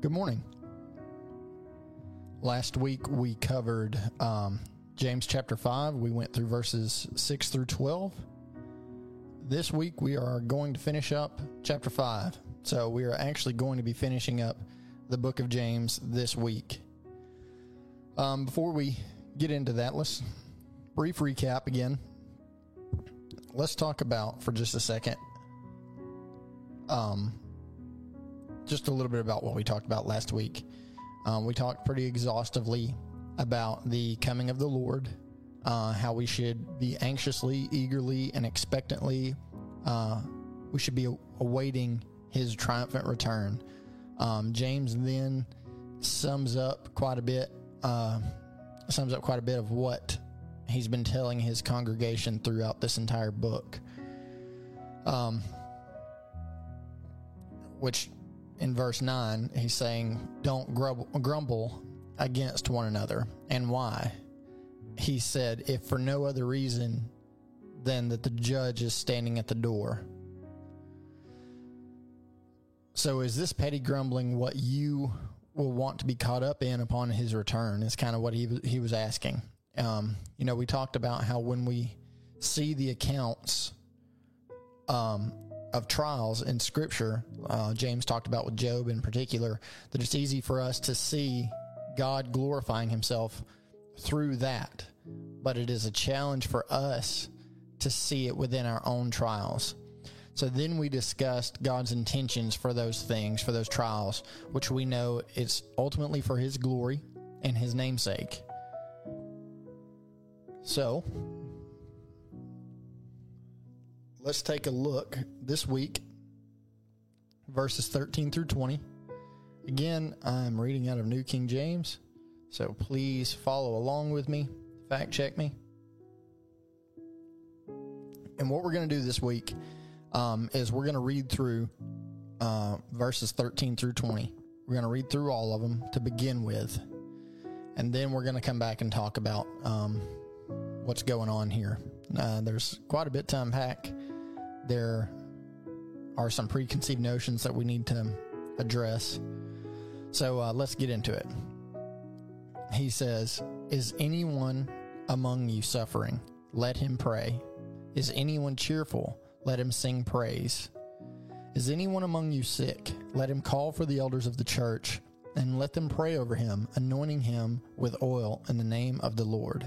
Good morning. Last week we covered um, James chapter 5. We went through verses 6 through 12. This week we are going to finish up chapter 5. So we are actually going to be finishing up the book of James this week. Um, before we get into that, let's brief recap again. Let's talk about for just a second um, just a little bit about what we talked about last week. Um, we talked pretty exhaustively about the coming of the Lord, uh, how we should be anxiously, eagerly, and expectantly. Uh, we should be awaiting his triumphant return. Um, James then sums up quite a bit, uh, sums up quite a bit of what he's been telling his congregation throughout this entire book. Um, which in verse 9, he's saying, Don't grumble, against one another. And why? He said, If for no other reason than that the judge is standing at the door. So, is this petty grumbling what you will want to be caught up in upon his return? Is kind of what he, he was asking. Um, you know, we talked about how when we see the accounts um, of trials in Scripture, uh, James talked about with Job in particular, that it's easy for us to see God glorifying Himself through that, but it is a challenge for us to see it within our own trials. So then we discussed God's intentions for those things, for those trials, which we know it's ultimately for His glory and His namesake. So, let's take a look this week, verses 13 through 20. Again, I'm reading out of New King James, so please follow along with me, fact check me. And what we're going to do this week um, is we're going to read through uh, verses 13 through 20. We're going to read through all of them to begin with. And then we're going to come back and talk about um, what's going on here. Uh, there's quite a bit to unpack there are some preconceived notions that we need to address. So uh, let's get into it. He says, Is anyone among you suffering? Let him pray. Is anyone cheerful? Let him sing praise. Is anyone among you sick? Let him call for the elders of the church and let them pray over him, anointing him with oil in the name of the Lord.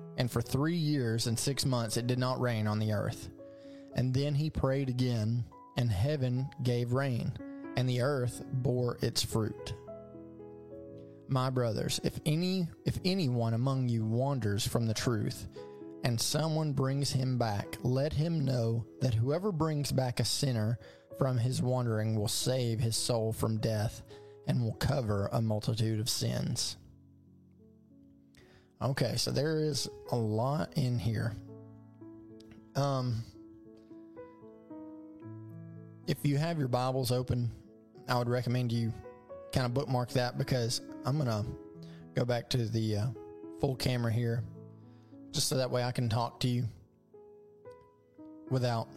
and for three years and six months it did not rain on the earth. And then he prayed again, and heaven gave rain, and the earth bore its fruit. My brothers, if any if anyone among you wanders from the truth, and someone brings him back, let him know that whoever brings back a sinner from his wandering will save his soul from death and will cover a multitude of sins. Okay, so there is a lot in here. Um, if you have your Bibles open, I would recommend you kind of bookmark that because I'm gonna go back to the uh, full camera here, just so that way I can talk to you without,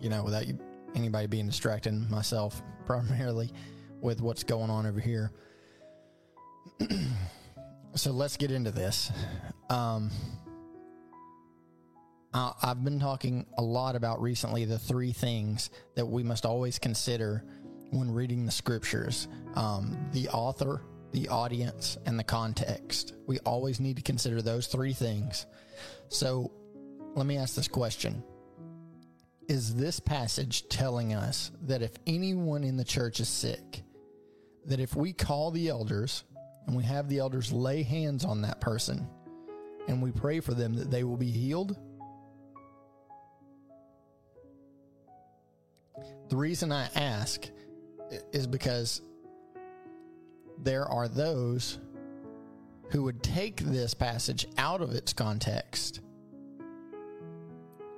you know, without you anybody being distracted. Myself primarily with what's going on over here. so let's get into this. Um, I've been talking a lot about recently the three things that we must always consider when reading the scriptures um, the author, the audience, and the context. We always need to consider those three things. So let me ask this question Is this passage telling us that if anyone in the church is sick, that if we call the elders, and we have the elders lay hands on that person and we pray for them that they will be healed. The reason I ask is because there are those who would take this passage out of its context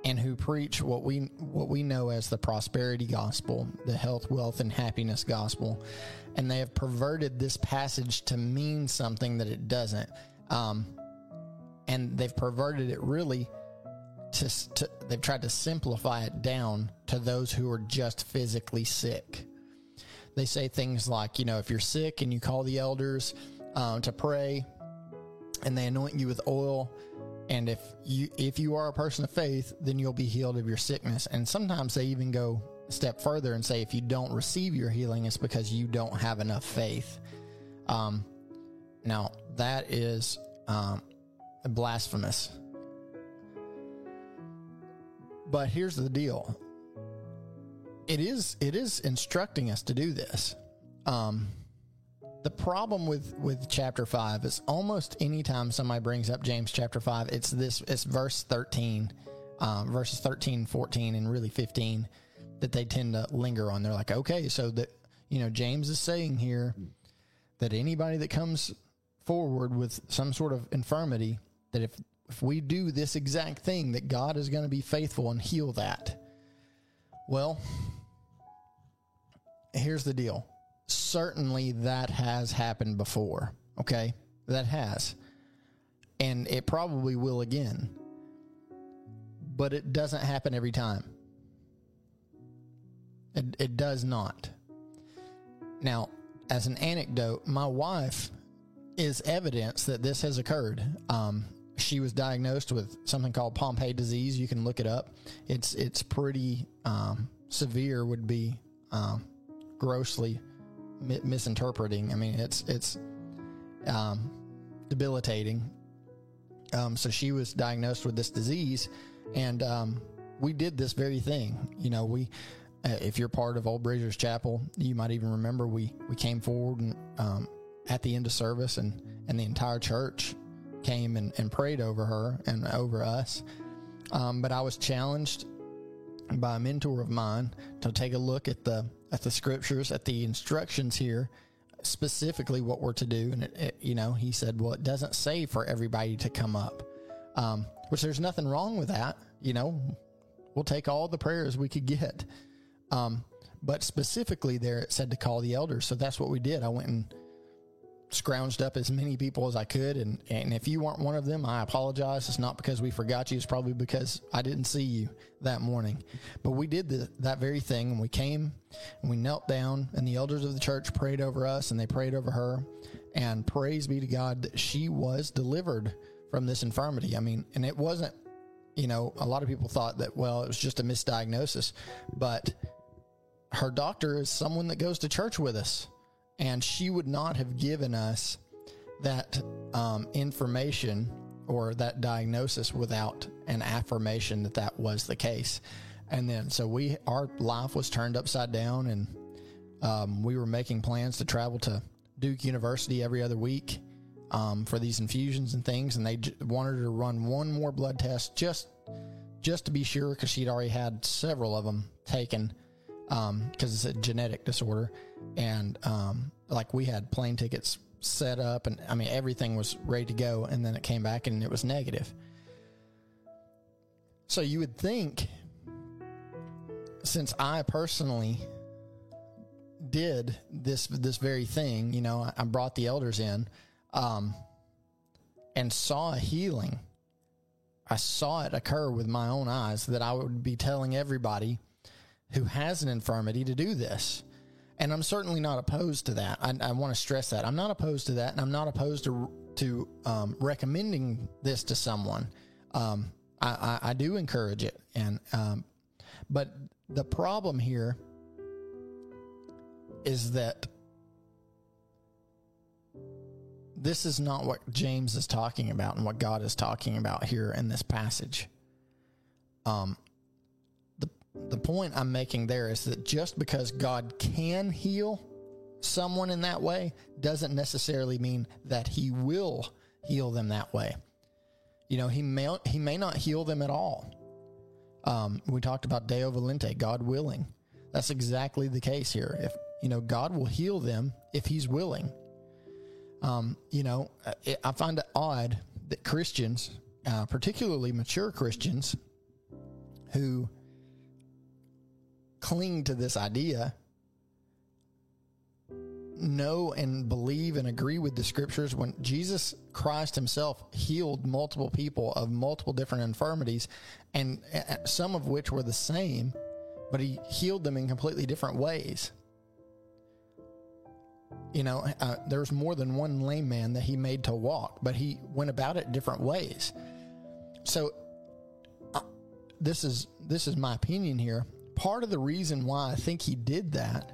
and who preach what we what we know as the prosperity gospel, the health, wealth, and happiness gospel, and they have perverted this passage to mean something that it doesn't, um, and they've perverted it really to, to they've tried to simplify it down to those who are just physically sick. They say things like, you know, if you're sick and you call the elders uh, to pray, and they anoint you with oil and if you if you are a person of faith then you'll be healed of your sickness. And sometimes they even go a step further and say if you don't receive your healing it's because you don't have enough faith. Um, now that is um, blasphemous. But here's the deal. It is it is instructing us to do this. Um, the problem with with chapter 5 is almost anytime somebody brings up james chapter 5 it's this it's verse 13 um, verses 13 14 and really 15 that they tend to linger on. They're like okay so that you know james is saying here that anybody that comes forward with some sort of infirmity that if if we do this exact thing that god is going to be faithful and heal that. Well here's the deal certainly that has happened before. Okay. That has. And it probably will again. But it doesn't happen every time. It, it does not. Now, as an anecdote, my wife is evidence that this has occurred. Um, she was diagnosed with something called Pompe disease. You can look it up. It's it's pretty um, severe. Would be um, grossly mi- misinterpreting. I mean, it's it's um, debilitating. Um, so she was diagnosed with this disease, and um, we did this very thing. You know, we uh, if you're part of Old Bridgers Chapel, you might even remember we we came forward and um, at the end of service, and and the entire church came and, and prayed over her and over us. Um, but I was challenged by a mentor of mine to take a look at the at the scriptures, at the instructions here, specifically what we're to do. And, it, it, you know, he said, well, it doesn't say for everybody to come up, um, which there's nothing wrong with that. You know, we'll take all the prayers we could get. Um, but specifically there, it said to call the elders. So that's what we did. I went and scrounged up as many people as I could. And, and if you weren't one of them, I apologize. It's not because we forgot you. It's probably because I didn't see you that morning. But we did the, that very thing. And we came and we knelt down and the elders of the church prayed over us and they prayed over her. And praise be to God that she was delivered from this infirmity. I mean, and it wasn't, you know, a lot of people thought that, well, it was just a misdiagnosis, but her doctor is someone that goes to church with us and she would not have given us that um, information or that diagnosis without an affirmation that that was the case. And then, so we, our life was turned upside down, and um, we were making plans to travel to Duke University every other week um, for these infusions and things. And they j- wanted her to run one more blood test just, just to be sure, because she'd already had several of them taken because um, it's a genetic disorder, and um, like we had plane tickets set up, and I mean everything was ready to go, and then it came back and it was negative. So you would think, since I personally did this this very thing, you know, I, brought the elders in, um, and saw a healing. I saw it occur with my own eyes that I would be telling everybody who has an infirmity to do this. And I'm certainly not opposed to that. I, I want to stress that. I'm not opposed to that, and I'm not opposed to to um, recommending this to someone. Um, I, I, I, do encourage it, and um, but the problem here is that this is not what James is talking about and what God is talking about here in this passage. Um, the point I'm making there is that just because God can heal someone in that way doesn't necessarily mean that he will heal them that way. You know, he may he may not heal them at all. Um, we talked about Deo Volente, God willing. That's exactly the case here. If you know, God will heal them if He's willing. Um, you know, I find it odd that Christians, uh, particularly mature Christians, who cling to this idea know and believe and agree with the scriptures. When Jesus Christ himself healed multiple people of multiple different infirmities and some of which were the same but he healed them in completely different ways. You know uh, there's more than one lame man that he made to walk but he went about it different ways. So uh, this is this is my opinion here part of the reason why i think he did that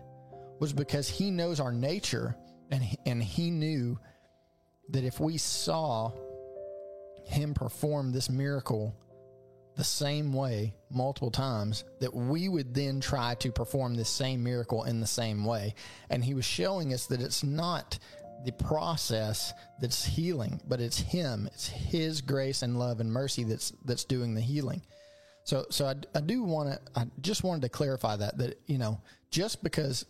was because he knows our nature and he, and he knew that if we saw him perform this miracle the same way multiple times that we would then try to perform this same miracle in the same way. And he was showing us that it's not the process that's healing but it's him. It's his grace and love and mercy that's that's doing the healing so so i, I do want to i just wanted to clarify that that you know just because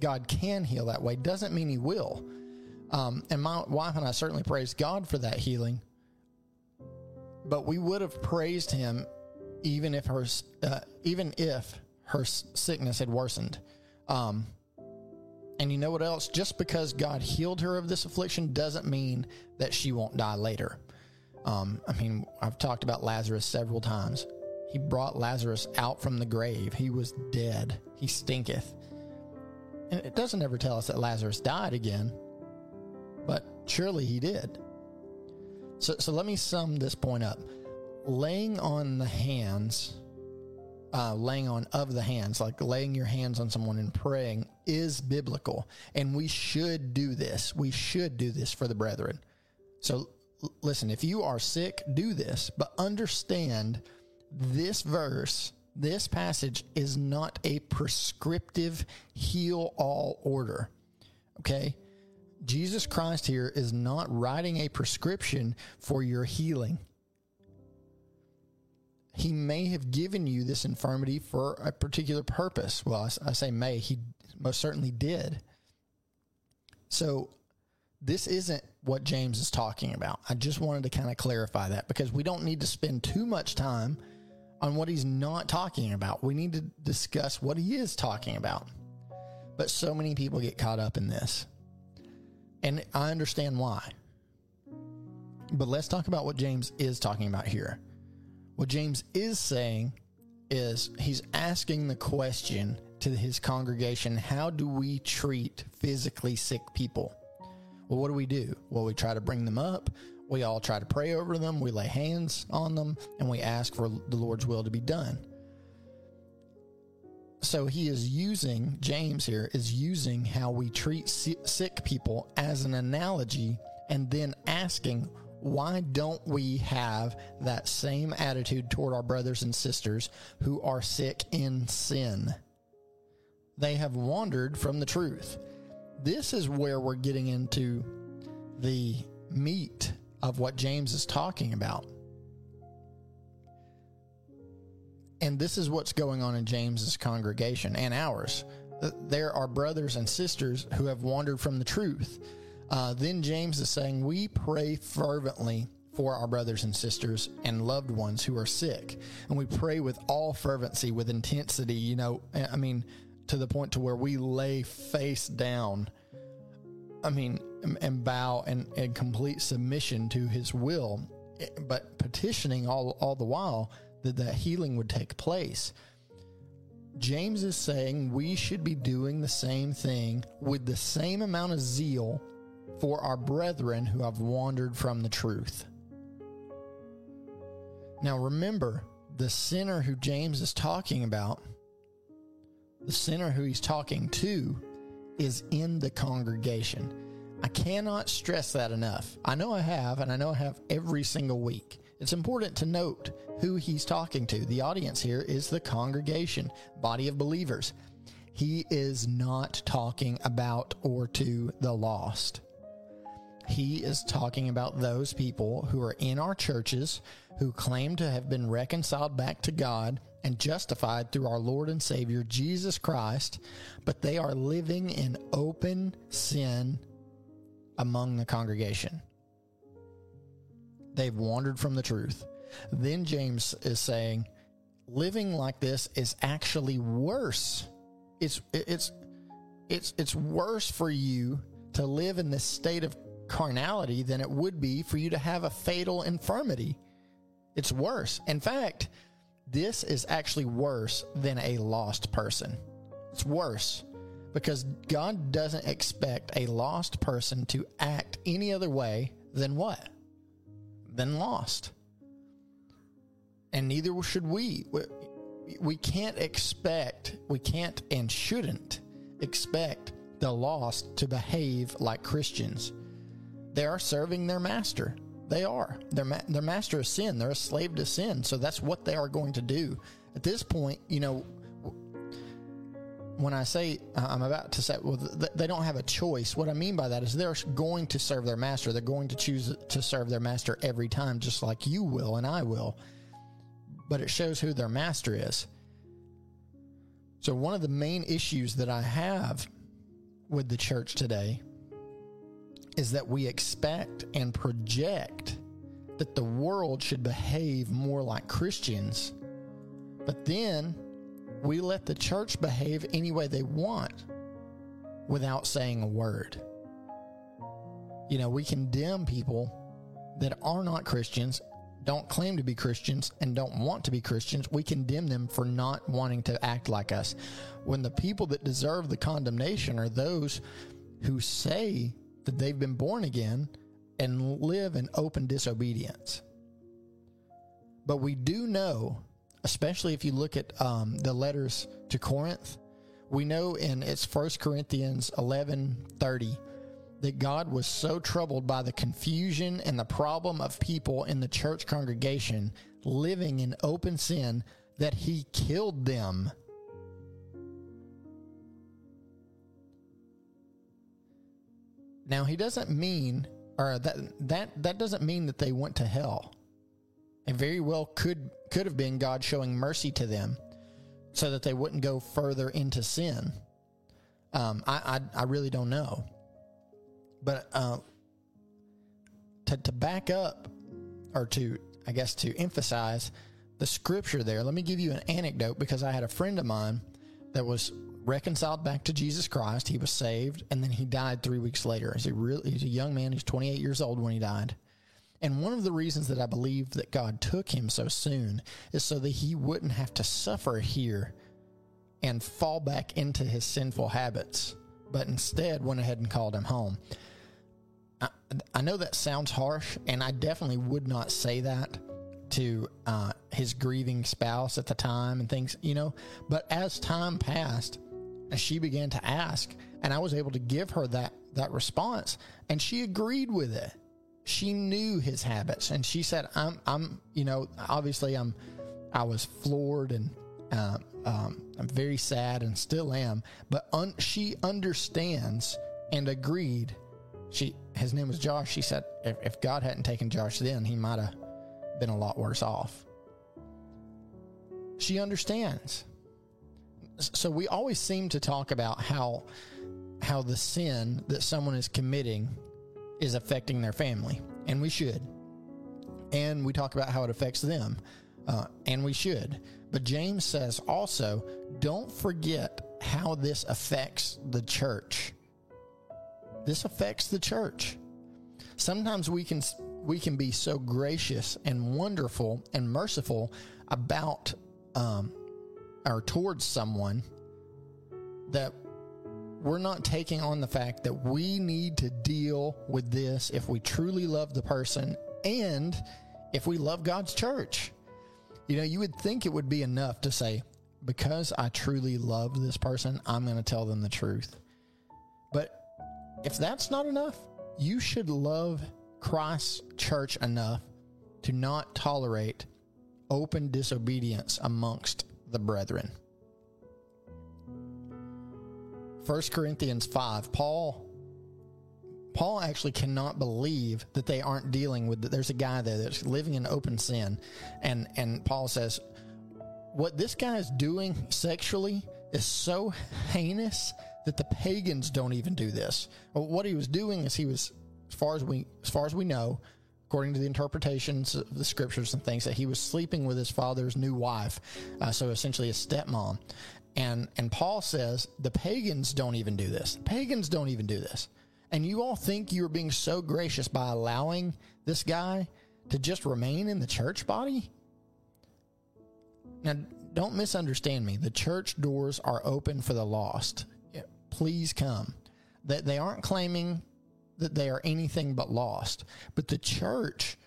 God can heal that way doesn't mean He will. Um, and my wife and I certainly praise God for that healing. But we would have praised Him even if her uh, even if her sickness had worsened. Um, and you know what else? Just because God healed her of this affliction doesn't mean that she won't die later. Um, I mean, I've talked about Lazarus several times. He brought Lazarus out from the grave. He was dead. He stinketh. And it doesn't ever tell us that Lazarus died again, but surely he did. So, so let me sum this point up. Laying on the hands, uh, laying on of the hands, like laying your hands on someone and praying, is biblical. And we should do this. We should do this for the brethren. So listen, if you are sick, do this, but understand this verse this passage is not a prescriptive heal all order. Okay? Jesus Christ here is not writing a prescription for your healing. He may have given you this infirmity for a particular purpose. Well, I, I say may, he most certainly did. So, this isn't what James is talking about. I just wanted to kind of clarify that because we don't need to spend too much time on what he's not talking about. We need to discuss what he is talking about. But so many people get caught up in this. And I understand why. But let's talk about what James is talking about here. What James is saying is he's asking the question to his congregation how do we treat physically sick people? Well, what do we do? Well, we try to bring them up. We all try to pray over them, we lay hands on them, and we ask for the Lord's will to be done. So he is using, James here is using how we treat sick people as an analogy and then asking, why don't we have that same attitude toward our brothers and sisters who are sick in sin? They have wandered from the truth. This is where we're getting into the meat of what James is talking about. And this is what's going on in James's congregation and ours. There are brothers and sisters who have wandered from the truth. Uh, then James is saying, We pray fervently for our brothers and sisters and loved ones who are sick. And we pray with all fervency, with intensity, you know, I mean, to the point to where we lay face down. I mean, and bow and, and complete submission to his will, but petitioning all, all the while that that healing would take place. James is saying we should be doing the same thing with the same amount of zeal for our brethren who have wandered from the truth. Now remember, the sinner who James is talking about, the sinner who he's talking to, is in the congregation. I cannot stress that enough. I know I have, and I know I have every single week. It's important to note who he's talking to. The audience here is the congregation, body of believers. He is not talking about or to the lost. He is talking about those people who are in our churches who claim to have been reconciled back to God and justified through our Lord and Savior Jesus Christ, but they are living in open sin among the congregation. They've wandered from the truth. Then James is saying, living like this is actually worse. It's it's it's it's worse for you to live in this state of carnality than it would be for you to have a fatal infirmity. It's worse. In fact, this is actually worse than a lost person. It's worse because God doesn't expect a lost person to act any other way than what? Than lost. And neither should we. We can't expect, we can't and shouldn't expect the lost to behave like Christians. They are serving their master. They are. Their, ma- their master is sin. They're a slave to sin. So that's what they are going to do. At this point, you know, when I say uh, I'm about to say, well, th- they don't have a choice. What I mean by that is they're going to serve their master. They're going to choose to serve their master every time, just like you will and I will. But it shows who their master is. So, one of the main issues that I have with the church today is that we expect and project that the world should behave more like Christians, but then we let the church behave any way they want without saying a word. You know, we condemn people that are not Christians, don't claim to be Christians, and don't want to be Christians. We condemn them for not wanting to act like us. When the people that deserve the condemnation are those who say that they've been born again and live in open disobedience. But we do know, especially if you look at um, the letters to Corinth, we know in it's First Corinthians eleven thirty that God was so troubled by the confusion and the problem of people in the church congregation living in open sin that he killed them. Now he doesn't mean or that that that doesn't mean that they went to hell. It very well could could have been God showing mercy to them so that they wouldn't go further into sin. Um, I, I, I really don't know, but uh, to to back up or to I guess to emphasize the scripture there. Let me give you an anecdote because I had a friend of mine that was reconciled back to Jesus Christ. He was saved, and then he died three weeks later. He's a, real, he's a young man. He's 28 years old when he died. And one of the reasons that I believe that God took him so soon is so that he wouldn't have to suffer here and fall back into his sinful habits, but instead went ahead and called him home. I, I know that sounds harsh, and I definitely would not say that to uh, his grieving spouse at the time and things, you know. But as time passed, she began to ask, and I was able to give her that that response, and she agreed with it. She knew his habits, and she said, "I'm, I'm, you know, obviously, I'm, I was floored and." Uh, um, I'm very sad and still am, but un- she understands and agreed. She, his name was Josh. She said, if, if God hadn't taken Josh then, he might have been a lot worse off. She understands so we always seem to talk about how how the sin that someone is committing is affecting their family, and we should. And we talk about how it affects them, uh, and we should. But James says also, don't forget how this affects the church. This affects the church. Sometimes we can we can be so gracious and wonderful and merciful about um, or towards someone that we're not taking on the fact that we need to deal with this if we truly love the person and if we love God's church. You know, you would think it would be enough to say, because I truly love this person, I'm going to tell them the truth. But if that's not enough, you should love Christ's church enough to not tolerate open disobedience amongst the brethren. 1 Corinthians 5, Paul Paul actually cannot believe that they aren't dealing with there's a guy there that's living in open sin and and Paul says what this guy is doing sexually is so heinous that the pagans don't even do this. What he was doing is he was as far as we as far as we know, according to the interpretations of the scriptures and things, that he was sleeping with his father's new wife, uh, so essentially his stepmom. And and Paul says the pagans don't even do this. Pagans don't even do this. And you all think you're being so gracious by allowing this guy to just remain in the church body? Now, don't misunderstand me. The church doors are open for the lost. Please come. That they aren't claiming that they are anything but lost, but the church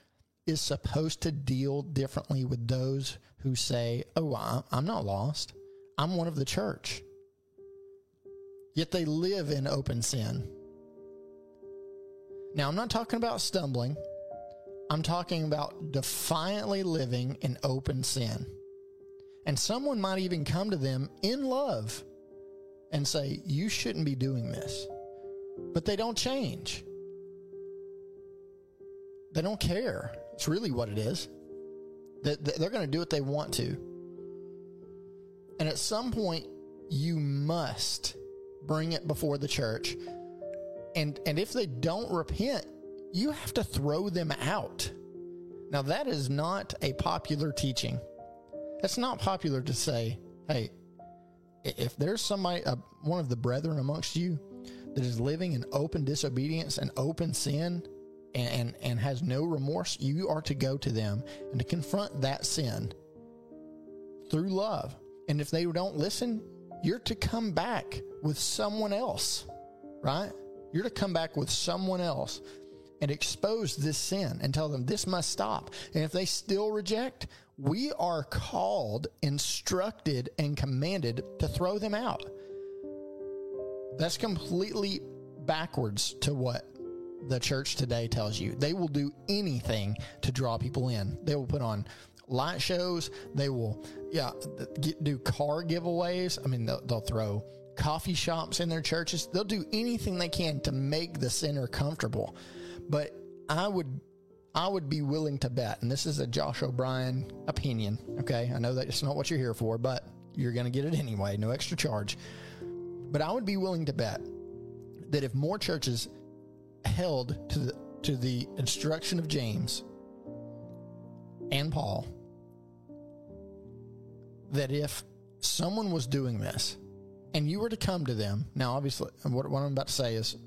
is supposed to deal differently with those who say, "Oh, I'm not lost. I'm one of the church." Yet they live in open sin. Now, I'm not talking about stumbling. I'm talking about defiantly living in open sin. And someone might even come to them in love and say, You shouldn't be doing this. But they don't change. They don't care. It's really what it is. They're going to do what they want to. And at some point, you must bring it before the church. And, and if they don't repent, you have to throw them out. Now, that is not a popular teaching. It's not popular to say, hey, if there's somebody, uh, one of the brethren amongst you that is living in open disobedience and open sin and, and, and has no remorse, you are to go to them and to confront that sin through love. And if they don't listen, you're to come back with someone else, right? You're to come back with someone else and expose this sin and tell them this must stop. And if they still reject, we are called, instructed, and commanded to throw them out. That's completely backwards to what the church today tells you. They will do anything to draw people in. They will put on light shows. They will, yeah, get, do car giveaways. I mean, they'll, they'll throw coffee shops in their churches. They'll do anything they can to make the sinner comfortable. But I would I would be willing to bet, and this is a Josh O'Brien opinion. Okay, I know that it's not what you're here for, but you're going to get it anyway, no extra charge. But I would be willing to bet that if more churches held to the to the instruction of James and Paul, that if someone was doing this and you were to come to them, now obviously, what, what I'm about to say is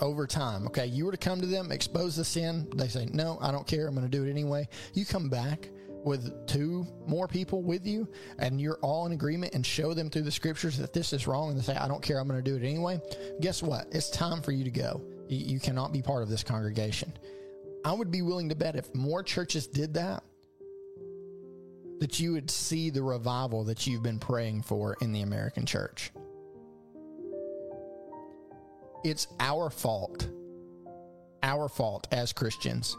over time. Okay, you were to come to them, expose the sin. They say, "No, I don't care. I'm going to do it anyway." You come back with two more people with you, and you're all in agreement, and show them through the scriptures that this is wrong, and they say, "I don't care. I'm going to do it anyway." Guess what? It's time for you to go. You cannot be part of this congregation. I would be willing to bet if more churches did that, that you would see the revival that you've been praying for in the American church. It's our fault. Our fault as Christians.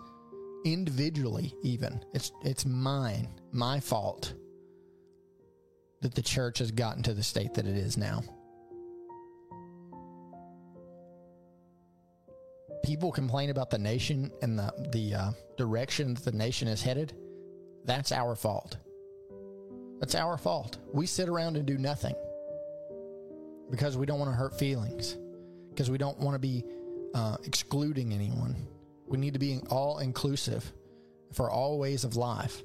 Individually even. It's it's mine, my fault that the church has gotten to the state that it is now. People complain about the nation and the the uh, direction that the nation is headed. That's our fault. That's our fault. We sit around and do nothing because we don't want to hurt feelings because we don't want to be uh, excluding anyone. We need to be all inclusive for all ways of life.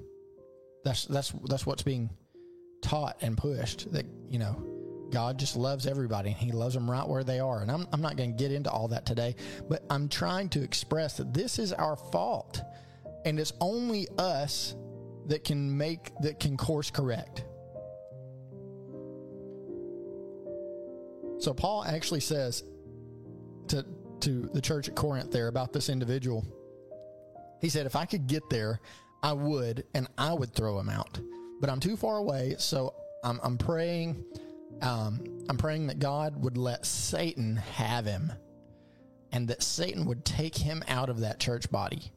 That's that's that's what's being taught and pushed. That you know, God just loves everybody and He loves them right where they are. And I'm I'm not going to get into all that today, but I'm trying to express that this is our fault, and it's only us that can make that can course correct. So Paul actually says to to the church at Corinth there about this individual. He said, if I could get there, I would, and I would throw him out. But I'm too far away, so I'm, I'm praying. Um, I'm praying that God would let Satan have him, and that Satan would take him out of that church body.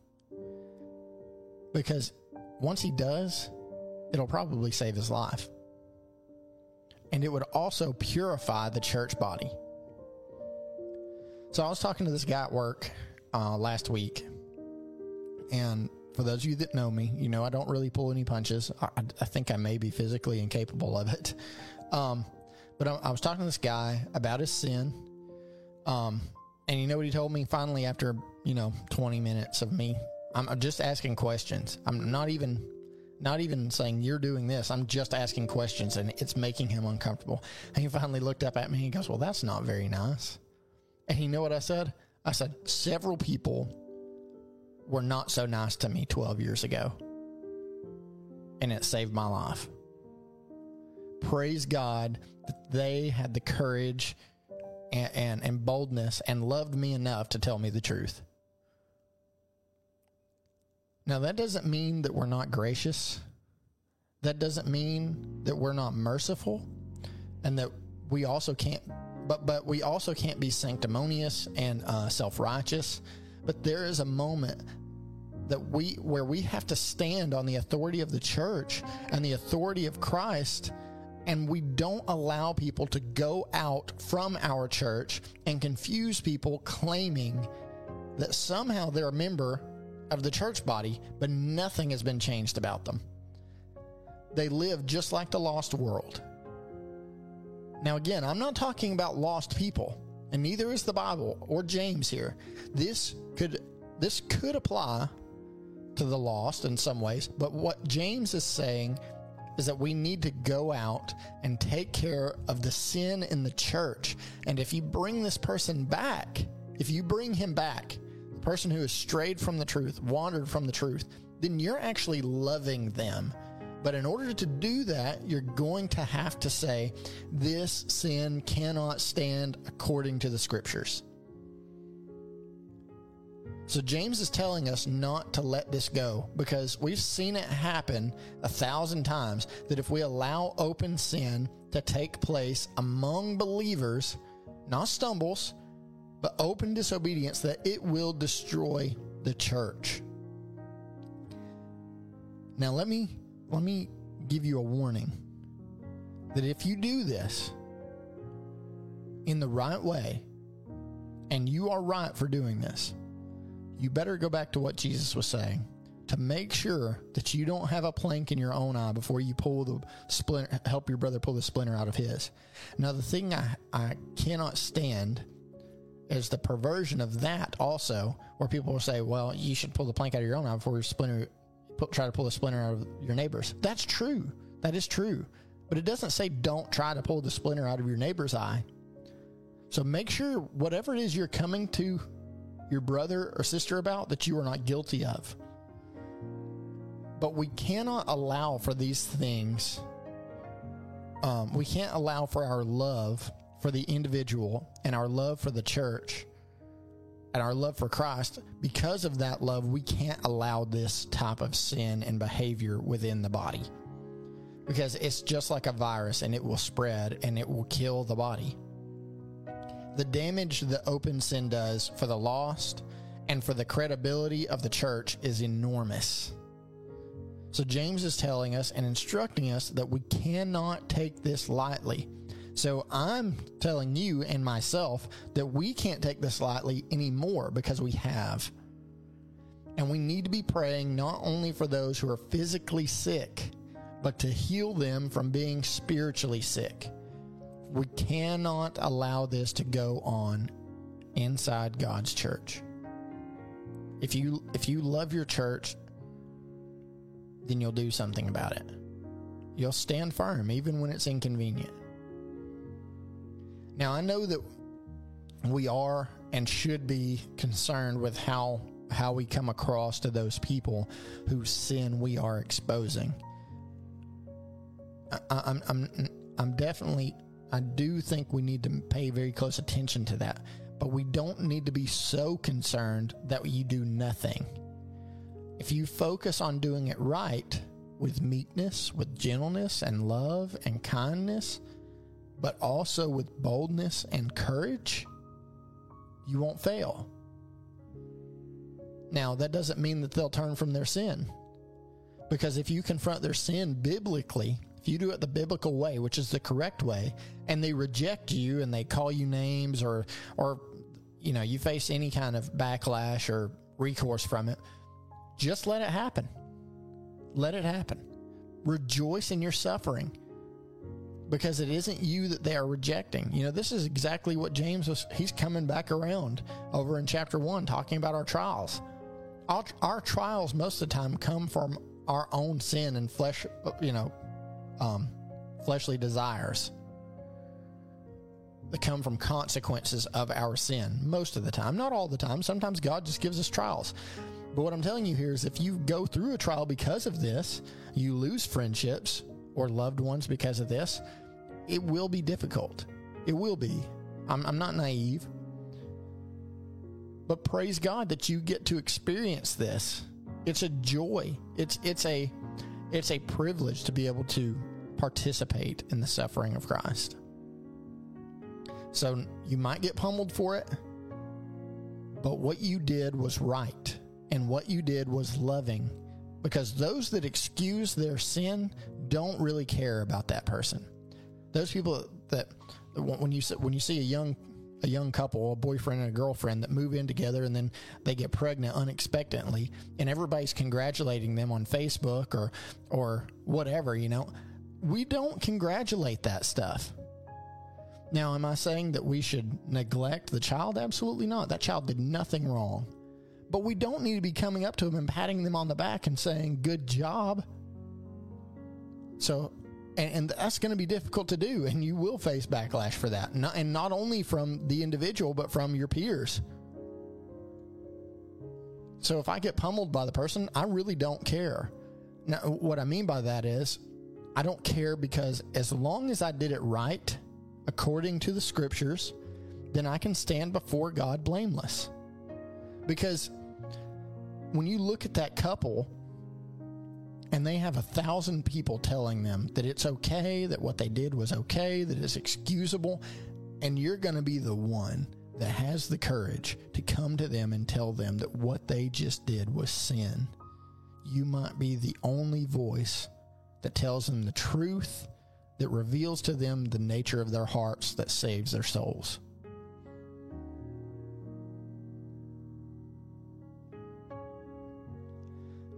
Because once he does, it'll probably save his life. And it would also purify the church body. So I was talking to this guy at work uh, last week, and for those of you that know me, you know I don't really pull any punches. I, I think I may be physically incapable of it. Um, but I, I, was talking to this guy about his sin, um, And you know what he told me finally after, you know, 20 minutes of me? I'm just asking questions. I'm not even not even saying you're doing this. I'm just asking questions and it's making him uncomfortable. And he finally looked up at me and he goes, Well, that's not very nice. And you know what I said? I said, Several people were not so nice to me 12 years ago. And it saved my life. Praise God that they had the courage and, and, and boldness and loved me enough to tell me the truth. Now, that doesn't mean that we're not gracious. That doesn't mean that we're not merciful and that we also can't, but, but we also can't be sanctimonious and uh, self righteous. But there is a moment that we, where we have to stand on the authority of the church and the authority of Christ and we don't allow people to go out from our church and confuse people claiming that somehow they're a member of the church body, but nothing has been changed about them. They live just like the lost world. Now, again, I'm not talking about lost people, and neither is the Bible or James here. This could this could apply to the lost in some ways, but what James is saying is that we need to go out and take care of the sin in the church. And if you bring this person back, if you bring him back, person who has strayed from the truth, wandered from the truth, then you're actually loving them. But in order to do that, you're going to have to say, this sin cannot stand according to the scriptures. So James is telling us not to let this go because we've seen it happen a thousand times that if we allow open sin to take place among believers, not stumbles, but open disobedience, that it will destroy the church. Now let me let me give you a warning that if you do this in the right way, and you are right for doing this, you better go back to what Jesus was saying to make sure that you don't have a plank in your own eye before you pull the splinter, help your brother pull the splinter out of his. Now, the thing I, I cannot stand is the perversion of that also, where people will say, well, you should pull the plank out of your own eye before you splinter, try to pull the splinter out of your neighbor's. That's true. That is true. But it doesn't say don't try to pull the splinter out of your neighbor's eye. So make sure whatever it is you're coming to your brother or sister about that you are not guilty of. But we cannot allow for these things. Um, we can't allow for our love for the individual and our love for the church and our love for Christ. Because of that love, we can't allow this type of sin and behavior within the body. Because it's just like a virus and it will spread and it will kill the body the damage that open sin does for the lost and for the credibility of the church is enormous. So, James is telling us and instructing us that we cannot take this lightly. So, I'm telling you and myself that we can't take this lightly anymore because we have. And we need to be praying not only for those who are physically sick, but to heal them from being spiritually sick. We cannot allow this to go on inside God's church. If you if you love your church, then you'll do something about it. You'll stand firm even when it's inconvenient. Now, I know that we are and should be concerned with how how we come across to those people whose sin we are exposing. I, I'm I'm I'm definitely I do think we need to pay very close attention to that. But we don't need to be so concerned that you do nothing. If you focus on doing it right with meekness, with gentleness and love and kindness, but also with boldness and courage, you won't fail. Now, that doesn't mean that they'll turn from their sin. Because if you confront their sin biblically, if you do it the biblical way, which is the correct way, and they reject you and they call you names or or you know, you face any kind of backlash or recourse from it, just let it happen. Let it happen. Rejoice in your suffering. Because it isn't you that they are rejecting. You know, this is exactly what James was, he's coming back around over in chapter one, talking about our trials. Our, our trials, most of the time, come from our own sin and flesh, you know, um, fleshly desires that come from consequences of our sin most of the time. Not all the time. Sometimes God just gives us trials. But what I'm telling you here is if you go through a trial because of this, you lose friendships or loved ones because of this, it will be difficult. It will be. I'm, I'm not naive. But praise God that you get to experience this. It's a joy. It's it's a it's a privilege to be able to participate in the suffering of Christ. So you might get pummeled for it, but what you did was right, and what you did was loving, because those that excuse their sin don't really care about that person. Those people that when you when you see a young a young couple, a boyfriend and a girlfriend that move in together and then they get pregnant unexpectedly and everybody's congratulating them on Facebook or or whatever, you know. We don't congratulate that stuff. Now, am I saying that we should neglect the child? Absolutely not. That child did nothing wrong. But we don't need to be coming up to them and patting them on the back and saying, good job. So, and, and that's going to be difficult to do, and you will face backlash for that. Not, and not only from the individual, but from your peers. So if I get pummeled by the person, I really don't care. Now, what I mean by that is, I don't care because as long as I did it right, according to the scriptures, then I can stand before God blameless. Because when you look at that couple and they have a thousand people telling them that it's okay, that what they did was okay, that it's excusable, and you're going to be the one that has the courage to come to them and tell them that what they just did was sin, you might be the only voice that tells them the truth that reveals to them the nature of their hearts that saves their souls.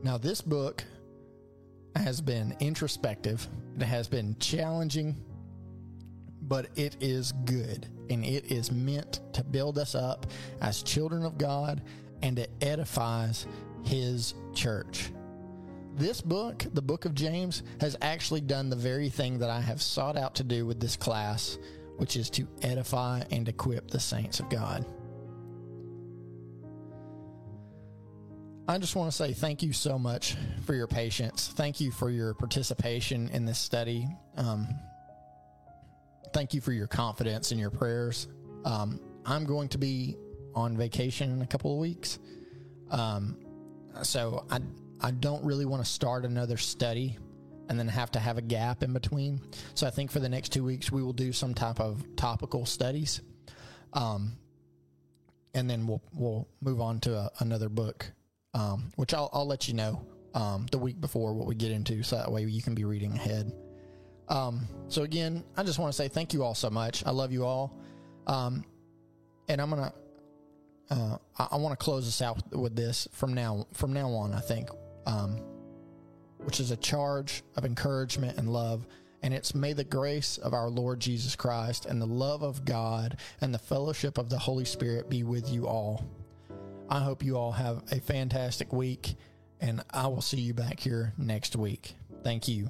Now, this book has been introspective, it has been challenging, but it is good and it is meant to build us up as children of God and it edifies His church. This book, the book of James, has actually done the very thing that I have sought out to do with this class, which is to edify and equip the saints of God. I just want to say thank you so much for your patience. Thank you for your participation in this study. Um, thank you for your confidence in your prayers. Um, I'm going to be on vacation in a couple of weeks. Um, so I I don't really want to start another study and then have to have a gap in between. So I think for the next two weeks we will do some type of topical studies, um, and then we'll we'll move on to a, another book, um, which I'll I'll let you know um, the week before what we get into, so that way you can be reading ahead. Um, so again, I just want to say thank you all so much. I love you all, um, and I'm gonna. Uh, I, I want to close this out with this from now from now on. I think um, which is a charge of encouragement and love. And it's may the grace of our Lord Jesus Christ and the love of God and the fellowship of the Holy Spirit be with you all. I hope you all have a fantastic week, and I will see you back here next week. Thank you.